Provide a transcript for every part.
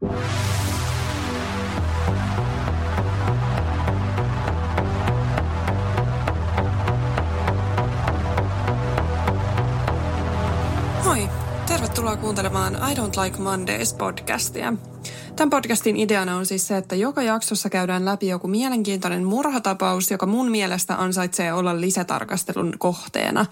Moi! Tervetuloa kuuntelemaan I Don't Like Mondays podcastia. Tämän podcastin ideana on siis se, että joka jaksossa käydään läpi joku mielenkiintoinen murhatapaus, joka mun mielestä ansaitsee olla lisätarkastelun kohteena.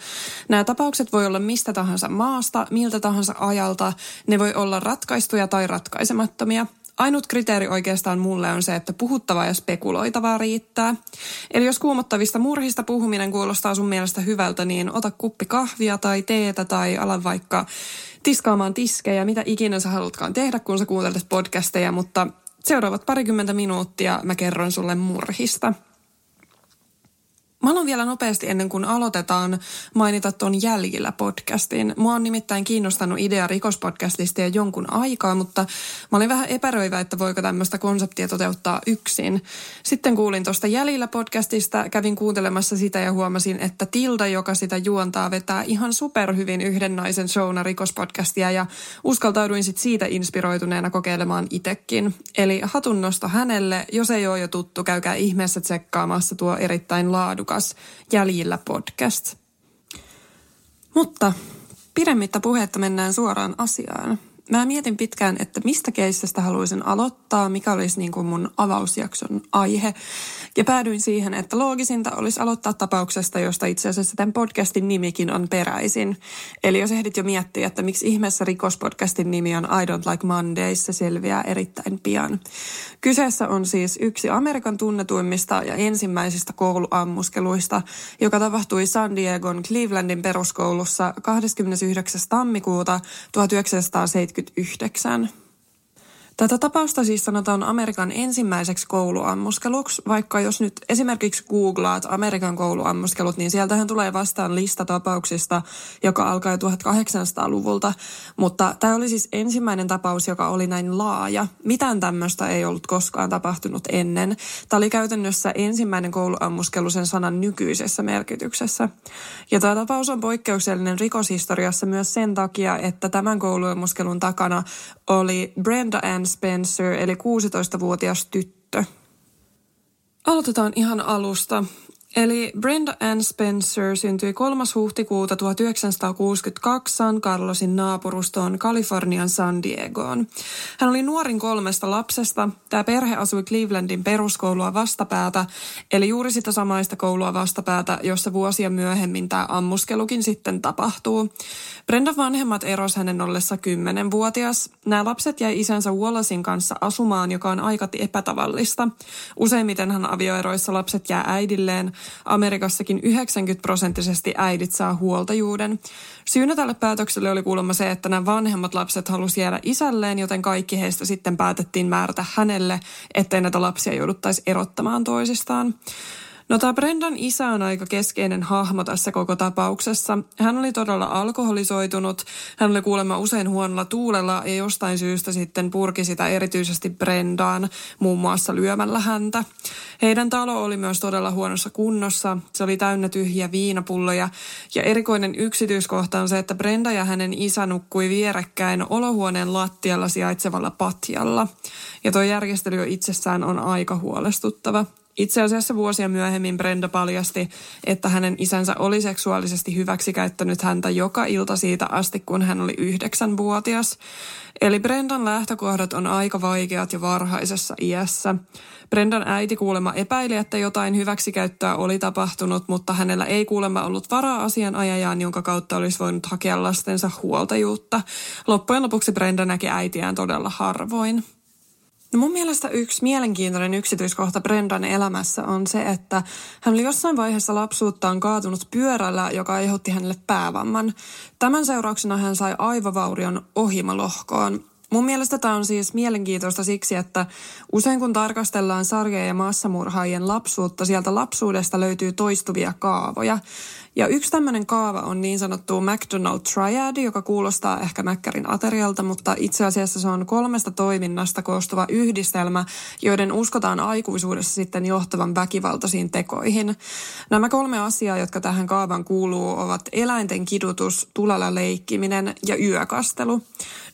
Nämä tapaukset voi olla mistä tahansa maasta, miltä tahansa ajalta. Ne voi olla ratkaistuja tai ratkaisemattomia. Ainut kriteeri oikeastaan mulle on se, että puhuttavaa ja spekuloitavaa riittää. Eli jos kuumottavista murhista puhuminen kuulostaa sun mielestä hyvältä, niin ota kuppi kahvia tai teetä tai ala vaikka tiskaamaan tiskejä, mitä ikinä sä haluatkaan tehdä, kun sä kuuntelet podcasteja, mutta seuraavat parikymmentä minuuttia mä kerron sulle murhista. Mä haluan vielä nopeasti ennen kuin aloitetaan mainita tuon Jäljillä podcastin. Mua on nimittäin kiinnostanut idea rikospodcastista jo jonkun aikaa, mutta mä olin vähän epäröivä, että voiko tämmöistä konseptia toteuttaa yksin. Sitten kuulin tuosta Jäljillä podcastista, kävin kuuntelemassa sitä ja huomasin, että Tilda, joka sitä juontaa, vetää ihan superhyvin yhden naisen showna rikospodcastia ja uskaltauduin sitten siitä inspiroituneena kokeilemaan itekin. Eli hatunnosto hänelle, jos ei ole jo tuttu, käykää ihmeessä tsekkaamassa tuo erittäin laadukasta laadukas Jäljillä podcast. Mutta pidemmittä puhetta mennään suoraan asiaan. Mä mietin pitkään, että mistä keissestä haluaisin aloittaa, mikä olisi niin kuin mun avausjakson aihe. Ja päädyin siihen, että loogisinta olisi aloittaa tapauksesta, josta itse asiassa tämän podcastin nimikin on peräisin. Eli jos ehdit jo miettiä, että miksi ihmeessä rikospodcastin nimi on I Don't Like Mondays, se selviää erittäin pian. Kyseessä on siis yksi Amerikan tunnetuimmista ja ensimmäisistä kouluammuskeluista, joka tapahtui San Diegon Clevelandin peruskoulussa 29. tammikuuta 1970 1979. Tätä tapausta siis sanotaan Amerikan ensimmäiseksi kouluammuskeluksi, vaikka jos nyt esimerkiksi googlaat Amerikan kouluammuskelut, niin sieltähän tulee vastaan lista tapauksista, joka alkaa 1800-luvulta. Mutta tämä oli siis ensimmäinen tapaus, joka oli näin laaja. Mitään tämmöistä ei ollut koskaan tapahtunut ennen. Tämä oli käytännössä ensimmäinen kouluammuskelu sen sanan nykyisessä merkityksessä. Ja tämä tapaus on poikkeuksellinen rikoshistoriassa myös sen takia, että tämän kouluammuskelun takana oli Brenda Ann Spencer, eli 16-vuotias tyttö. Aloitetaan ihan alusta. Eli Brenda Ann Spencer syntyi 3. huhtikuuta 1962 San Carlosin naapurustoon Kalifornian San Diegoon. Hän oli nuorin kolmesta lapsesta. Tämä perhe asui Clevelandin peruskoulua vastapäätä, eli juuri sitä samaista koulua vastapäätä, jossa vuosia myöhemmin tämä ammuskelukin sitten tapahtuu. Brenda vanhemmat eros hänen ollessa 10-vuotias. Nämä lapset jäi isänsä Wallacein kanssa asumaan, joka on aika epätavallista. Useimmiten hän avioeroissa lapset jää äidilleen, Amerikassakin 90 prosenttisesti äidit saa huoltajuuden. Syynä tälle päätökselle oli kuulemma se, että nämä vanhemmat lapset halusivat jäädä isälleen, joten kaikki heistä sitten päätettiin määrätä hänelle, ettei näitä lapsia jouduttaisi erottamaan toisistaan. No tämä Brendan isä on aika keskeinen hahmo tässä koko tapauksessa. Hän oli todella alkoholisoitunut, hän oli kuulemma usein huonolla tuulella ja jostain syystä sitten purki sitä erityisesti Brendaan, muun muassa lyömällä häntä. Heidän talo oli myös todella huonossa kunnossa, se oli täynnä tyhjiä viinapulloja ja erikoinen yksityiskohta on se, että Brenda ja hänen isä nukkui vierekkäin olohuoneen lattialla sijaitsevalla patjalla. Ja tuo järjestely jo itsessään on aika huolestuttava. Itse asiassa vuosia myöhemmin Brenda paljasti, että hänen isänsä oli seksuaalisesti hyväksikäyttänyt häntä joka ilta siitä asti, kun hän oli yhdeksänvuotias. Eli Brendan lähtökohdat on aika vaikeat jo varhaisessa iässä. Brendan äiti kuulemma epäili, että jotain hyväksikäyttöä oli tapahtunut, mutta hänellä ei kuulemma ollut varaa asianajajaan, jonka kautta olisi voinut hakea lastensa huoltajuutta. Loppujen lopuksi Brenda näki äitiään todella harvoin. No mun mielestä yksi mielenkiintoinen yksityiskohta Brendan elämässä on se, että hän oli jossain vaiheessa lapsuuttaan kaatunut pyörällä, joka aiheutti hänelle päävamman. Tämän seurauksena hän sai aivovaurion ohimalohkoon. Mun mielestä tämä on siis mielenkiintoista siksi, että usein kun tarkastellaan sarja- ja massamurhaajien lapsuutta, sieltä lapsuudesta löytyy toistuvia kaavoja. Ja yksi tämmöinen kaava on niin sanottu McDonald Triad, joka kuulostaa ehkä Mäkkärin aterialta, mutta itse asiassa se on kolmesta toiminnasta koostuva yhdistelmä, joiden uskotaan aikuisuudessa sitten johtavan väkivaltaisiin tekoihin. Nämä kolme asiaa, jotka tähän kaavan kuuluu, ovat eläinten kidutus, tulella leikkiminen ja yökastelu.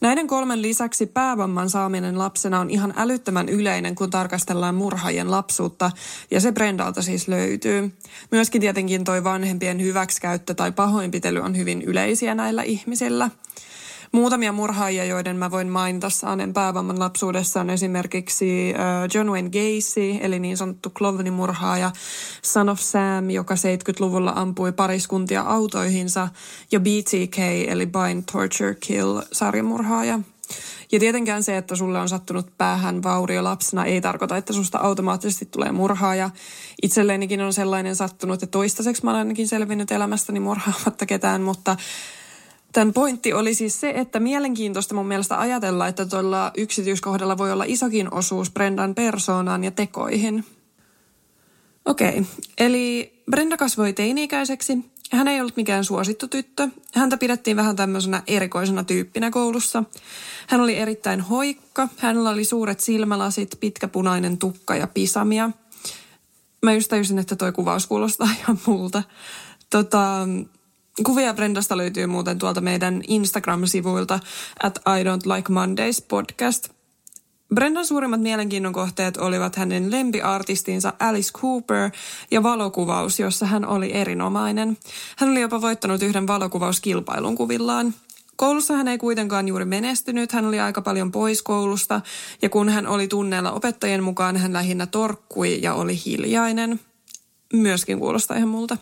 Näiden kolmen lisäksi päävamman saaminen lapsena on ihan älyttömän yleinen, kun tarkastellaan murhaajien lapsuutta, ja se Brendalta siis löytyy. Myöskin tietenkin toi vanhempien hyväksikäyttö tai pahoinpitely on hyvin yleisiä näillä ihmisillä. Muutamia murhaajia, joiden mä voin mainita saaneen päävamman lapsuudessa on esimerkiksi John Wayne Gacy, eli niin sanottu Clovny-murhaaja, Son of Sam, joka 70-luvulla ampui pariskuntia autoihinsa, ja BTK, eli Bind, Torture, Kill, sarjamurhaaja. Ja tietenkään se, että sulle on sattunut päähän vaurio lapsena, ei tarkoita, että susta automaattisesti tulee murhaaja. Itselleenikin on sellainen sattunut, että toistaiseksi mä olen ainakin selvinnyt elämästäni murhaamatta ketään, mutta Tämän pointti oli siis se, että mielenkiintoista mun mielestä ajatella, että tuolla yksityiskohdalla voi olla isokin osuus Brendan persoonaan ja tekoihin. Okei, okay. eli Brenda kasvoi teini-ikäiseksi. Hän ei ollut mikään suosittu tyttö. Häntä pidettiin vähän tämmöisenä erikoisena tyyppinä koulussa. Hän oli erittäin hoikka. Hänellä oli suuret silmälasit, pitkä punainen tukka ja pisamia. Mä just tajusin, että toi kuvaus kuulostaa ihan multa. Tota, Kuvia Brendasta löytyy muuten tuolta meidän Instagram-sivuilta at I don't like Mondays podcast. Brendan suurimmat mielenkiinnon kohteet olivat hänen lempiartistinsa Alice Cooper ja valokuvaus, jossa hän oli erinomainen. Hän oli jopa voittanut yhden valokuvauskilpailun kuvillaan. Koulussa hän ei kuitenkaan juuri menestynyt, hän oli aika paljon pois koulusta ja kun hän oli tunneella opettajien mukaan, hän lähinnä torkkui ja oli hiljainen. Myöskin kuulostaa ihan multa.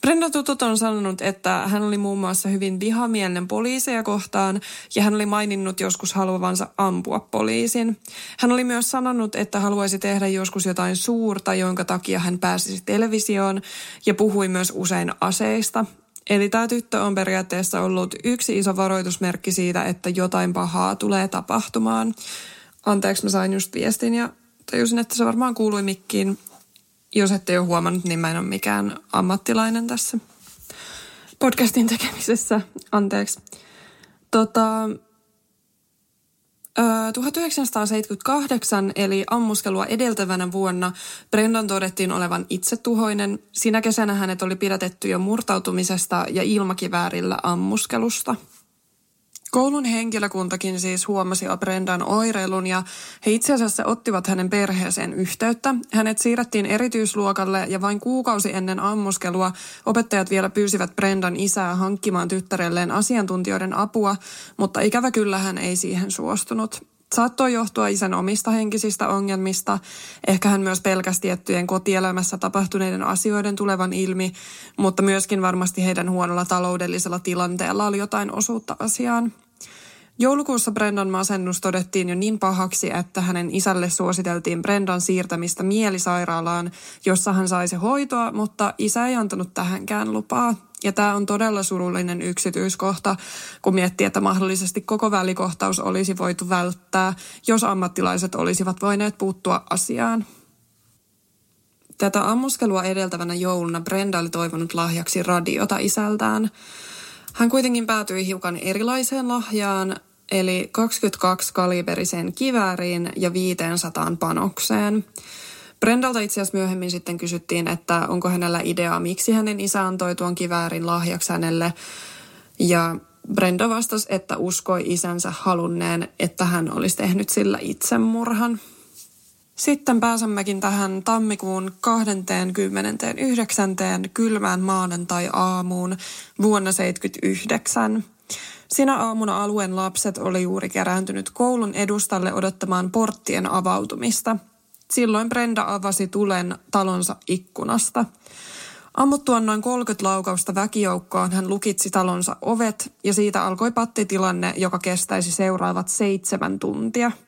Brenda Tutut on sanonut, että hän oli muun muassa hyvin vihamielinen poliiseja kohtaan ja hän oli maininnut joskus haluavansa ampua poliisin. Hän oli myös sanonut, että haluaisi tehdä joskus jotain suurta, jonka takia hän pääsisi televisioon ja puhui myös usein aseista. Eli tämä tyttö on periaatteessa ollut yksi iso varoitusmerkki siitä, että jotain pahaa tulee tapahtumaan. Anteeksi, mä sain just viestin ja tajusin, että se varmaan kuului mikkiin jos ette ole huomannut, niin mä en ole mikään ammattilainen tässä podcastin tekemisessä. Anteeksi. Tota, 1978 eli ammuskelua edeltävänä vuonna Brendan todettiin olevan itsetuhoinen. Sinä kesänä hänet oli pidätetty jo murtautumisesta ja ilmakiväärillä ammuskelusta. Koulun henkilökuntakin siis huomasi Brendan oireilun ja he itse asiassa ottivat hänen perheeseen yhteyttä. Hänet siirrettiin erityisluokalle ja vain kuukausi ennen ammuskelua opettajat vielä pyysivät Brendan isää hankkimaan tyttärelleen asiantuntijoiden apua, mutta ikävä kyllä hän ei siihen suostunut. Saattoi johtua isän omista henkisistä ongelmista. Ehkä hän myös pelkäsi tiettyjen kotielämässä tapahtuneiden asioiden tulevan ilmi, mutta myöskin varmasti heidän huonolla taloudellisella tilanteella oli jotain osuutta asiaan. Joulukuussa Brendan masennus todettiin jo niin pahaksi, että hänen isälle suositeltiin Brendan siirtämistä mielisairaalaan, jossa hän saisi hoitoa, mutta isä ei antanut tähänkään lupaa. Ja tämä on todella surullinen yksityiskohta, kun miettii, että mahdollisesti koko välikohtaus olisi voitu välttää, jos ammattilaiset olisivat voineet puuttua asiaan. Tätä ammuskelua edeltävänä jouluna Brenda oli toivonut lahjaksi radiota isältään. Hän kuitenkin päätyi hiukan erilaiseen lahjaan, eli 22 kaliberiseen kivääriin ja 500 panokseen. Brendalta itse asiassa myöhemmin sitten kysyttiin, että onko hänellä ideaa, miksi hänen isä antoi tuon kiväärin lahjaksi hänelle. Ja Brenda vastasi, että uskoi isänsä halunneen, että hän olisi tehnyt sillä itsemurhan. Sitten pääsemmekin tähän tammikuun 29. kylmään maanantai-aamuun vuonna 1979. Sinä aamuna alueen lapset oli juuri kerääntynyt koulun edustalle odottamaan porttien avautumista. Silloin Brenda avasi tulen talonsa ikkunasta. Ammuttuaan noin 30 laukausta väkijoukkoon hän lukitsi talonsa ovet ja siitä alkoi pattitilanne, joka kestäisi seuraavat seitsemän tuntia –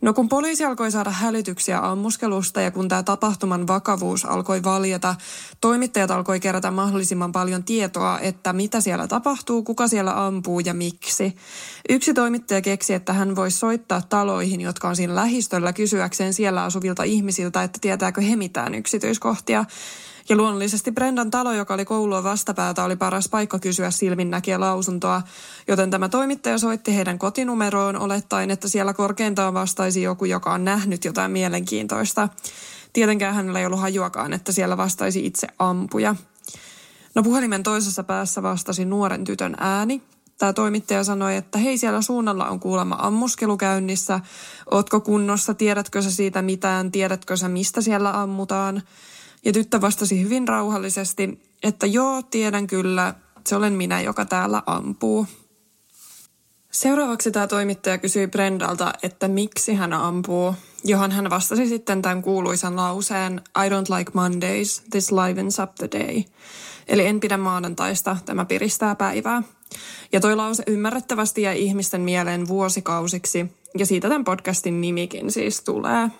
No kun poliisi alkoi saada hälytyksiä ammuskelusta ja kun tämä tapahtuman vakavuus alkoi valjeta, toimittajat alkoi kerätä mahdollisimman paljon tietoa, että mitä siellä tapahtuu, kuka siellä ampuu ja miksi. Yksi toimittaja keksi, että hän voisi soittaa taloihin, jotka on siinä lähistöllä kysyäkseen siellä asuvilta ihmisiltä, että tietääkö he mitään yksityiskohtia. Ja luonnollisesti Brendan talo, joka oli koulua vastapäätä, oli paras paikka kysyä silminnäkiä lausuntoa, joten tämä toimittaja soitti heidän kotinumeroon olettaen, että siellä korkeintaan vastaisi joku, joka on nähnyt jotain mielenkiintoista. Tietenkään hänellä ei ollut hajuakaan, että siellä vastaisi itse ampuja. No puhelimen toisessa päässä vastasi nuoren tytön ääni. Tämä toimittaja sanoi, että hei siellä suunnalla on kuulemma ammuskelu käynnissä. Ootko kunnossa, tiedätkö sä siitä mitään, tiedätkö sä mistä siellä ammutaan? Ja tyttö vastasi hyvin rauhallisesti, että joo, tiedän kyllä, se olen minä, joka täällä ampuu. Seuraavaksi tämä toimittaja kysyi Brendalta, että miksi hän ampuu, johon hän vastasi sitten tämän kuuluisan lauseen I don't like Mondays, this livens up the day. Eli en pidä maanantaista, tämä piristää päivää. Ja toi lause ymmärrettävästi jäi ihmisten mieleen vuosikausiksi, ja siitä tämän podcastin nimikin siis tulee.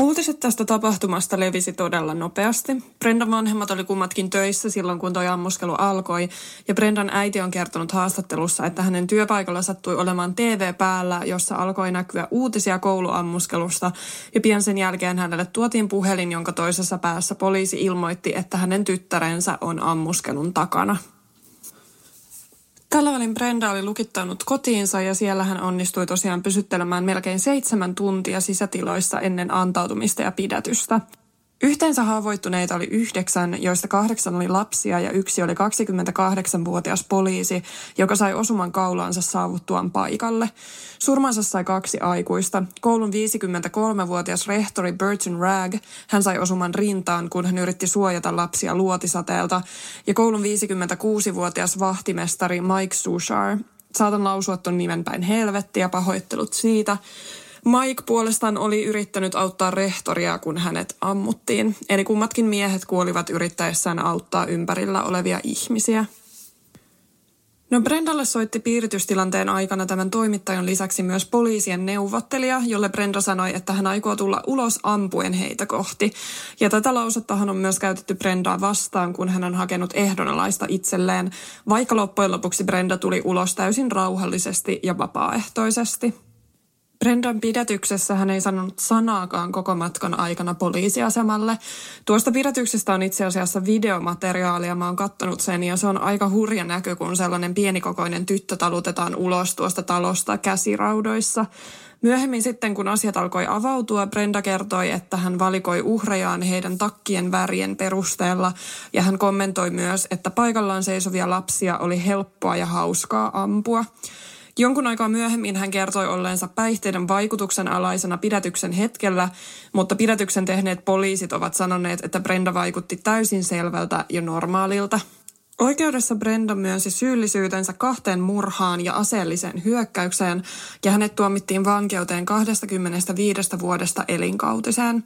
Uutiset tästä tapahtumasta levisi todella nopeasti. Brendan vanhemmat oli kummatkin töissä silloin, kun toi ammuskelu alkoi, ja Brendan äiti on kertonut haastattelussa, että hänen työpaikalla sattui olemaan TV päällä, jossa alkoi näkyä uutisia kouluammuskelusta, ja pian sen jälkeen hänelle tuotiin puhelin, jonka toisessa päässä poliisi ilmoitti, että hänen tyttärensä on ammuskelun takana. Välin Brenda oli lukittanut kotiinsa ja siellä hän onnistui tosiaan pysyttelemään melkein seitsemän tuntia sisätiloissa ennen antautumista ja pidätystä. Yhteensä haavoittuneita oli yhdeksän, joista kahdeksan oli lapsia ja yksi oli 28-vuotias poliisi, joka sai osuman kaulaansa saavuttuaan paikalle. Surmansa sai kaksi aikuista. Koulun 53-vuotias rehtori Burton Ragg, hän sai osuman rintaan, kun hän yritti suojata lapsia luotisateelta. Ja koulun 56-vuotias vahtimestari Mike Sushar, saatan lausua ton nimen päin helvettiä, pahoittelut siitä. Mike puolestaan oli yrittänyt auttaa rehtoria, kun hänet ammuttiin. Eli kummatkin miehet kuolivat yrittäessään auttaa ympärillä olevia ihmisiä. No Brendalle soitti piiritystilanteen aikana tämän toimittajan lisäksi myös poliisien neuvottelija, jolle Brenda sanoi, että hän aikoo tulla ulos ampuen heitä kohti. Ja tätä lausettahan on myös käytetty Brendaa vastaan, kun hän on hakenut ehdonalaista itselleen, vaikka loppujen lopuksi Brenda tuli ulos täysin rauhallisesti ja vapaaehtoisesti. Brendan pidätyksessä hän ei sanonut sanaakaan koko matkan aikana poliisiasemalle. Tuosta pidätyksestä on itse asiassa videomateriaalia, mä oon kattonut sen ja se on aika hurja näky, kun sellainen pienikokoinen tyttö talutetaan ulos tuosta talosta käsiraudoissa. Myöhemmin sitten, kun asiat alkoi avautua, Brenda kertoi, että hän valikoi uhrejaan heidän takkien värien perusteella ja hän kommentoi myös, että paikallaan seisovia lapsia oli helppoa ja hauskaa ampua. Jonkun aikaa myöhemmin hän kertoi olleensa päihteiden vaikutuksen alaisena pidätyksen hetkellä, mutta pidätyksen tehneet poliisit ovat sanoneet, että Brenda vaikutti täysin selvältä ja normaalilta. Oikeudessa Brenda myönsi syyllisyytensä kahteen murhaan ja aseelliseen hyökkäykseen ja hänet tuomittiin vankeuteen 25 vuodesta elinkautiseen.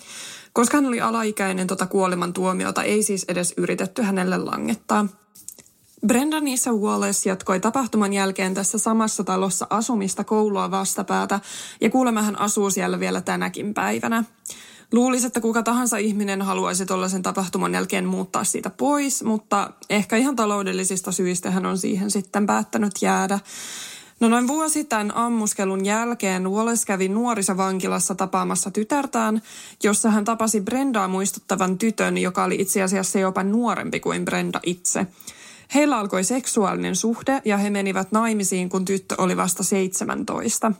Koska hän oli alaikäinen, tota kuoleman tuomiota ei siis edes yritetty hänelle langettaa. Brendan isä Wallace jatkoi tapahtuman jälkeen tässä samassa talossa asumista koulua vastapäätä ja kuulemma hän asuu siellä vielä tänäkin päivänä. Luulisi, että kuka tahansa ihminen haluaisi tuollaisen tapahtuman jälkeen muuttaa siitä pois, mutta ehkä ihan taloudellisista syistä hän on siihen sitten päättänyt jäädä. No noin vuosi tämän ammuskelun jälkeen Wallace kävi nuorisavankilassa tapaamassa tytärtään, jossa hän tapasi Brendaa muistuttavan tytön, joka oli itse asiassa jopa nuorempi kuin Brenda itse – Heillä alkoi seksuaalinen suhde ja he menivät naimisiin, kun tyttö oli vasta 17.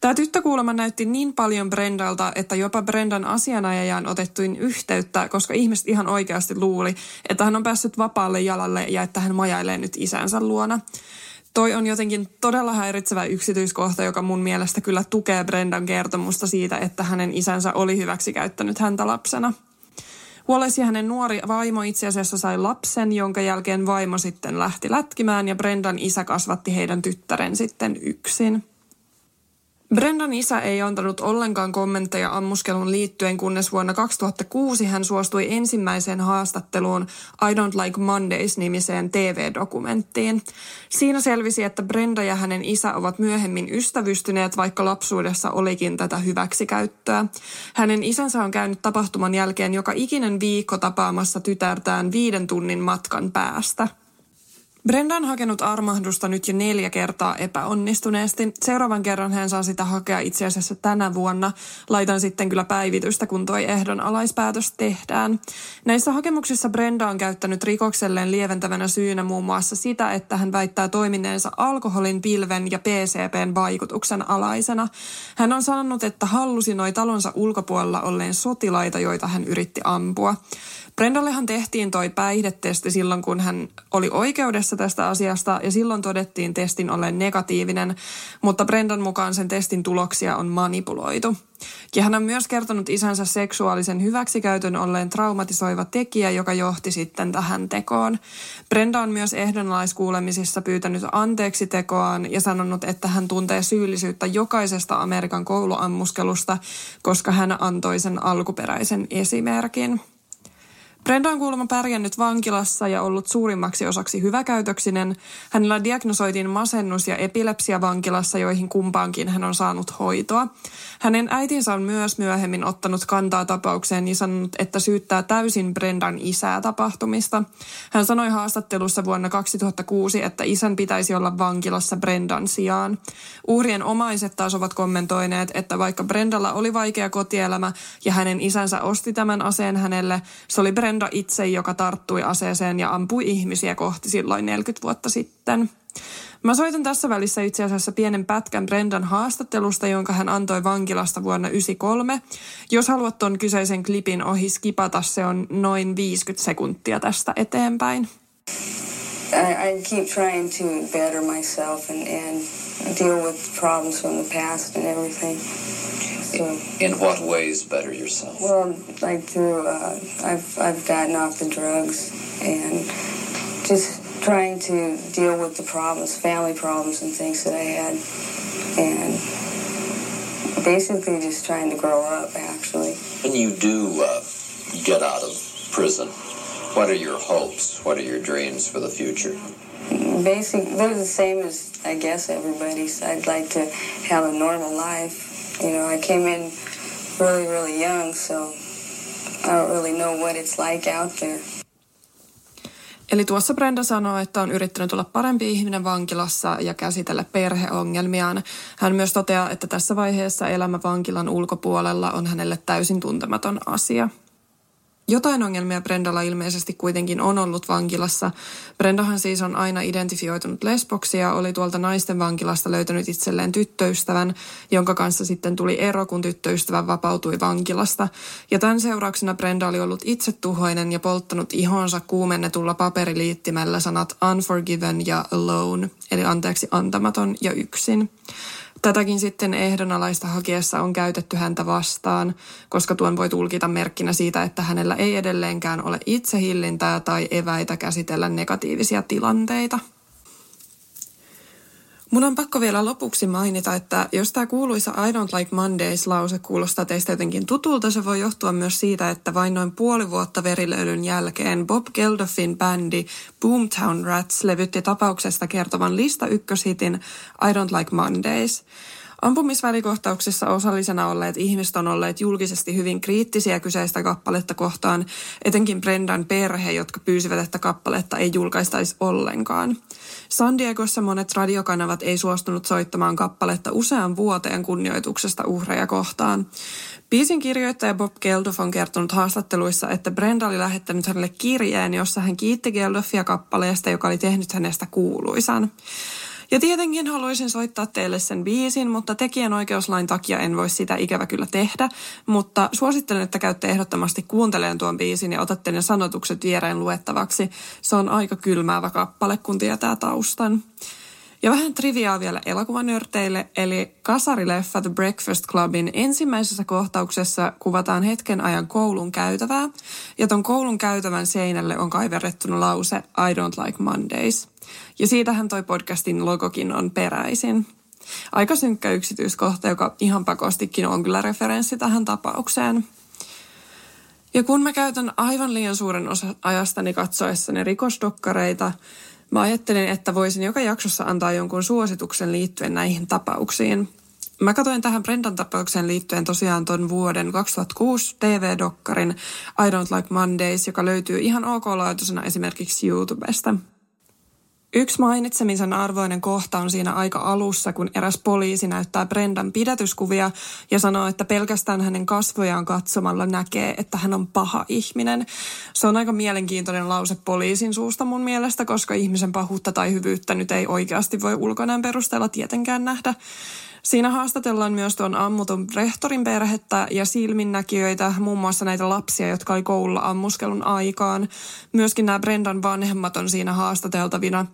Tämä tyttö kuulemma näytti niin paljon Brendalta, että jopa Brendan asianajajan otettuin yhteyttä, koska ihmiset ihan oikeasti luuli, että hän on päässyt vapaalle jalalle ja että hän majailee nyt isänsä luona. Toi on jotenkin todella häiritsevä yksityiskohta, joka mun mielestä kyllä tukee Brendan kertomusta siitä, että hänen isänsä oli hyväksi käyttänyt häntä lapsena. Ja hänen nuori vaimo itse asiassa sai lapsen, jonka jälkeen vaimo sitten lähti lätkimään ja Brendan isä kasvatti heidän tyttären sitten yksin. Brendan isä ei antanut ollenkaan kommentteja ammuskelun liittyen, kunnes vuonna 2006 hän suostui ensimmäiseen haastatteluun I Don't Like Mondays-nimiseen TV-dokumenttiin. Siinä selvisi, että Brenda ja hänen isä ovat myöhemmin ystävystyneet, vaikka lapsuudessa olikin tätä hyväksikäyttöä. Hänen isänsä on käynyt tapahtuman jälkeen joka ikinen viikko tapaamassa tytärtään viiden tunnin matkan päästä. Brenda on hakenut armahdusta nyt jo neljä kertaa epäonnistuneesti. Seuraavan kerran hän saa sitä hakea itse asiassa tänä vuonna. Laitan sitten kyllä päivitystä, kun toi ehdon alaispäätös tehdään. Näissä hakemuksissa Brenda on käyttänyt rikokselleen lieventävänä syynä muun muassa sitä, että hän väittää toimineensa alkoholin, pilven ja PCPn vaikutuksen alaisena. Hän on sanonut, että hallusinoi talonsa ulkopuolella olleen sotilaita, joita hän yritti ampua. Brendallehan tehtiin toi päihdetesti silloin, kun hän oli oikeudessa tästä asiasta ja silloin todettiin testin olleen negatiivinen, mutta Brendan mukaan sen testin tuloksia on manipuloitu. Ja hän on myös kertonut isänsä seksuaalisen hyväksikäytön olleen traumatisoiva tekijä, joka johti sitten tähän tekoon. Brenda on myös ehdonlaiskuulemisissa pyytänyt anteeksi tekoaan ja sanonut, että hän tuntee syyllisyyttä jokaisesta Amerikan kouluammuskelusta, koska hän antoi sen alkuperäisen esimerkin. Brenda on kuulemma pärjännyt vankilassa ja ollut suurimmaksi osaksi hyväkäytöksinen. Hänellä diagnosoitiin masennus ja epilepsia vankilassa, joihin kumpaankin hän on saanut hoitoa. Hänen äitinsä on myös myöhemmin ottanut kantaa tapaukseen ja sanonut, että syyttää täysin Brendan isää tapahtumista. Hän sanoi haastattelussa vuonna 2006, että isän pitäisi olla vankilassa Brendan sijaan. Uhrien omaiset taas ovat kommentoineet, että vaikka Brendalla oli vaikea kotielämä ja hänen isänsä osti tämän aseen hänelle, se oli Brenda Brenda itse, joka tarttui aseeseen ja ampui ihmisiä kohti silloin 40 vuotta sitten. Mä soitan tässä välissä itse asiassa pienen pätkän Brendan haastattelusta, jonka hän antoi vankilasta vuonna 1993. Jos haluat ton kyseisen klipin ohi skipata, se on noin 50 sekuntia tästä eteenpäin. I, I keep trying to better myself and, and deal with problems from the past and everything. So, in what ways better yourself? Well, like through, uh, I've, I've gotten off the drugs and just trying to deal with the problems, family problems and things that I had. And basically just trying to grow up, actually. When you do uh, get out of prison, what are your hopes? What are your dreams for the future? Basically, they're the same as, I guess, everybody's. I'd like to have a normal life You know, I came in really, really young, so I don't really know what it's like out there. Eli tuossa Brenda sanoo, että on yrittänyt olla parempi ihminen vankilassa ja käsitellä perheongelmiaan. Hän myös toteaa, että tässä vaiheessa elämä vankilan ulkopuolella on hänelle täysin tuntematon asia. Jotain ongelmia Brendalla ilmeisesti kuitenkin on ollut vankilassa. Brendahan siis on aina identifioitunut lesboksi ja oli tuolta naisten vankilasta löytänyt itselleen tyttöystävän, jonka kanssa sitten tuli ero, kun tyttöystävä vapautui vankilasta. Ja tämän seurauksena Brenda oli ollut itsetuhoinen ja polttanut ihonsa kuumennetulla paperiliittimellä sanat unforgiven ja alone, eli anteeksi antamaton ja yksin. Tätäkin sitten ehdonalaista hakiessa on käytetty häntä vastaan, koska tuon voi tulkita merkkinä siitä, että hänellä ei edelleenkään ole itsehillintää tai eväitä käsitellä negatiivisia tilanteita. Mun on pakko vielä lopuksi mainita, että jos tämä kuuluisa I don't like Mondays-lause kuulostaa teistä jotenkin tutulta, se voi johtua myös siitä, että vain noin puoli vuotta verilöylyn jälkeen Bob Geldofin bändi Boomtown Rats levytti tapauksesta kertovan lista ykköshitin I don't like Mondays – Ampumisvälikohtauksessa osallisena olleet ihmiset on olleet julkisesti hyvin kriittisiä kyseistä kappaletta kohtaan, etenkin Brendan perhe, jotka pyysivät, että kappaletta ei julkaistaisi ollenkaan. San Diegossa monet radiokanavat ei suostunut soittamaan kappaletta usean vuoteen kunnioituksesta uhreja kohtaan. Biisin kirjoittaja Bob Geldof on kertonut haastatteluissa, että Brenda oli lähettänyt hänelle kirjeen, jossa hän kiitti Geldofia kappaleesta, joka oli tehnyt hänestä kuuluisan. Ja tietenkin haluaisin soittaa teille sen biisin, mutta tekijänoikeuslain takia en voi sitä ikävä kyllä tehdä. Mutta suosittelen, että käytte ehdottomasti kuuntelemaan tuon biisin ja otatte ne sanotukset viereen luettavaksi. Se on aika kylmäävä kappale, kun tietää taustan. Ja vähän triviaa vielä elokuvanörteille, eli kasarileffa The Breakfast Clubin ensimmäisessä kohtauksessa kuvataan hetken ajan koulun käytävää, ja ton koulun käytävän seinälle on kaiverrettuna lause I don't like Mondays. Ja siitähän toi podcastin logokin on peräisin. Aika synkkä yksityiskohta, joka ihan pakostikin on kyllä referenssi tähän tapaukseen. Ja kun mä käytän aivan liian suuren osa ajastani katsoessani rikosdokkareita, mä ajattelin, että voisin joka jaksossa antaa jonkun suosituksen liittyen näihin tapauksiin. Mä katsoin tähän Brendan tapaukseen liittyen tosiaan ton vuoden 2006 TV-dokkarin I Don't Like Mondays, joka löytyy ihan ok-laatuisena esimerkiksi YouTubesta – Yksi mainitsemisen arvoinen kohta on siinä aika alussa, kun eräs poliisi näyttää Brendan pidätyskuvia ja sanoo, että pelkästään hänen kasvojaan katsomalla näkee, että hän on paha ihminen. Se on aika mielenkiintoinen lause poliisin suusta mun mielestä, koska ihmisen pahuutta tai hyvyyttä nyt ei oikeasti voi ulkonäön perusteella tietenkään nähdä. Siinä haastatellaan myös tuon ammutun rehtorin perhettä ja silminnäkijöitä, muun muassa näitä lapsia, jotka oli koululla ammuskelun aikaan. Myöskin nämä Brendan vanhemmat on siinä haastateltavina.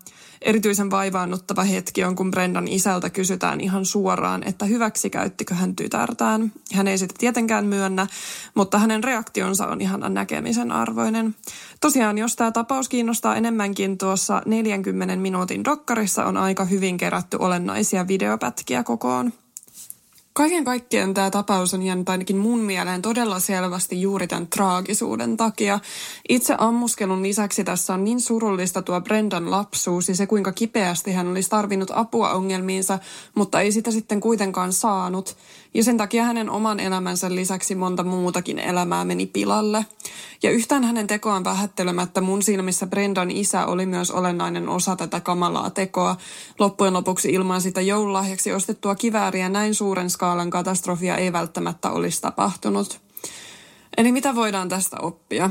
Erityisen vaivaannuttava hetki on, kun Brendan isältä kysytään ihan suoraan, että hyväksi käyttikö hän tytärtään. Hän ei sitä tietenkään myönnä, mutta hänen reaktionsa on ihan näkemisen arvoinen. Tosiaan, jos tämä tapaus kiinnostaa enemmänkin, tuossa 40 minuutin dokkarissa on aika hyvin kerätty olennaisia videopätkiä kokoon. Kaiken kaikkiaan tämä tapaus on jäänyt ainakin mun mieleen todella selvästi juuri tämän traagisuuden takia. Itse ammuskelun lisäksi tässä on niin surullista tuo Brendan lapsuus ja se kuinka kipeästi hän olisi tarvinnut apua ongelmiinsa, mutta ei sitä sitten kuitenkaan saanut. Ja sen takia hänen oman elämänsä lisäksi monta muutakin elämää meni pilalle. Ja yhtään hänen tekoaan vähättelemättä mun silmissä Brendan isä oli myös olennainen osa tätä kamalaa tekoa. Loppujen lopuksi ilman sitä joululahjaksi ostettua kivääriä näin suuren skaalan katastrofia ei välttämättä olisi tapahtunut. Eli mitä voidaan tästä oppia?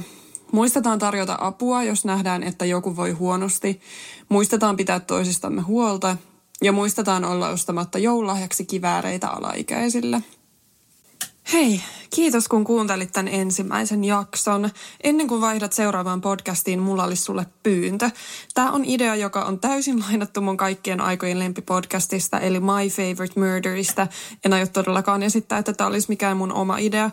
Muistetaan tarjota apua, jos nähdään, että joku voi huonosti. Muistetaan pitää toisistamme huolta ja muistetaan olla ostamatta joululahjaksi kivääreitä alaikäisille. Hei, kiitos kun kuuntelit tämän ensimmäisen jakson. Ennen kuin vaihdat seuraavaan podcastiin, mulla olisi sulle pyyntö. Tämä on idea, joka on täysin lainattu mun kaikkien aikojen lempipodcastista, eli My Favorite Murderista. En aio todellakaan esittää, että tämä olisi mikään mun oma idea.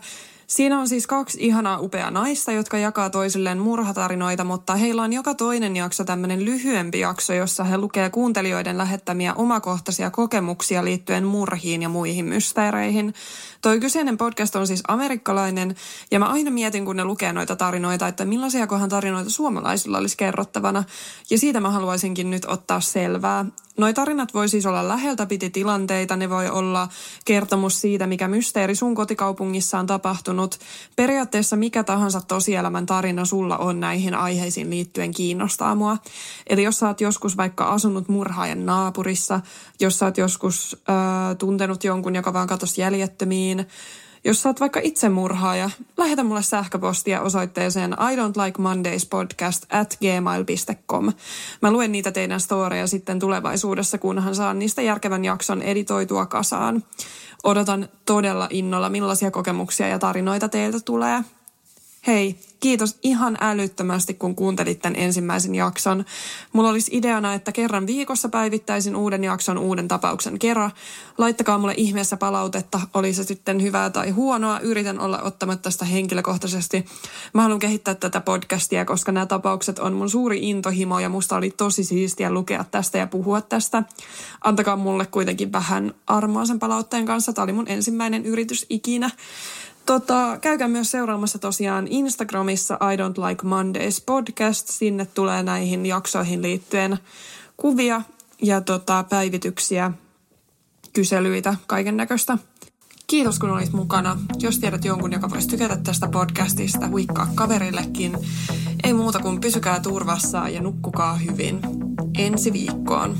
Siinä on siis kaksi ihanaa upeaa naista, jotka jakaa toisilleen murhatarinoita, mutta heillä on joka toinen jakso tämmöinen lyhyempi jakso, jossa he lukee kuuntelijoiden lähettämiä omakohtaisia kokemuksia liittyen murhiin ja muihin mysteereihin. Toi kyseinen podcast on siis amerikkalainen, ja mä aina mietin, kun ne lukee noita tarinoita, että millaisia kohan tarinoita suomalaisilla olisi kerrottavana, ja siitä mä haluaisinkin nyt ottaa selvää. Noi tarinat voi siis olla läheltä piti tilanteita, ne voi olla kertomus siitä, mikä mysteeri sun kotikaupungissa on tapahtunut. Periaatteessa mikä tahansa tosielämän tarina sulla on näihin aiheisiin liittyen kiinnostaa mua. Eli jos sä oot joskus vaikka asunut murhaajan naapurissa, jos sä oot joskus äh, tuntenut jonkun, joka vaan katosi jäljettömiin, jos sä oot vaikka itsemurhaaja, lähetä mulle sähköpostia osoitteeseen I don't like Mondays podcast at gmail.com. Mä luen niitä teidän storeja sitten tulevaisuudessa, kunhan saan niistä järkevän jakson editoitua kasaan. Odotan todella innolla, millaisia kokemuksia ja tarinoita teiltä tulee. Hei, kiitos ihan älyttömästi, kun kuuntelit tämän ensimmäisen jakson. Mulla olisi ideana, että kerran viikossa päivittäisin uuden jakson uuden tapauksen kerran. Laittakaa mulle ihmeessä palautetta, oli se sitten hyvää tai huonoa. Yritän olla ottamatta sitä henkilökohtaisesti. Mä haluan kehittää tätä podcastia, koska nämä tapaukset on mun suuri intohimo ja musta oli tosi siistiä lukea tästä ja puhua tästä. Antakaa mulle kuitenkin vähän armoa sen palautteen kanssa. Tämä oli mun ensimmäinen yritys ikinä. Tota, käykää myös seuraamassa tosiaan Instagramissa I Don't Like Mondays podcast. Sinne tulee näihin jaksoihin liittyen kuvia ja tota, päivityksiä, kyselyitä, kaiken näköistä. Kiitos kun olit mukana. Jos tiedät jonkun, joka voisi tykätä tästä podcastista, huikkaa kaverillekin. Ei muuta kuin pysykää turvassa ja nukkukaa hyvin. Ensi viikkoon.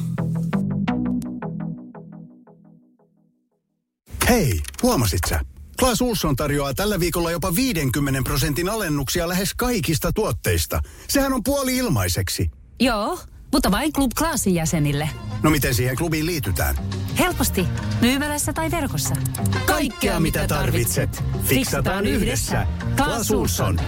Hei, huomasit sä? Klaas Olsson tarjoaa tällä viikolla jopa 50 prosentin alennuksia lähes kaikista tuotteista. Sehän on puoli ilmaiseksi. Joo, mutta vain Club Classin jäsenille. No miten siihen klubiin liitytään? Helposti, myymälässä tai verkossa. Kaikkea mitä tarvitset, fiksataan yhdessä. Klaas Olsson.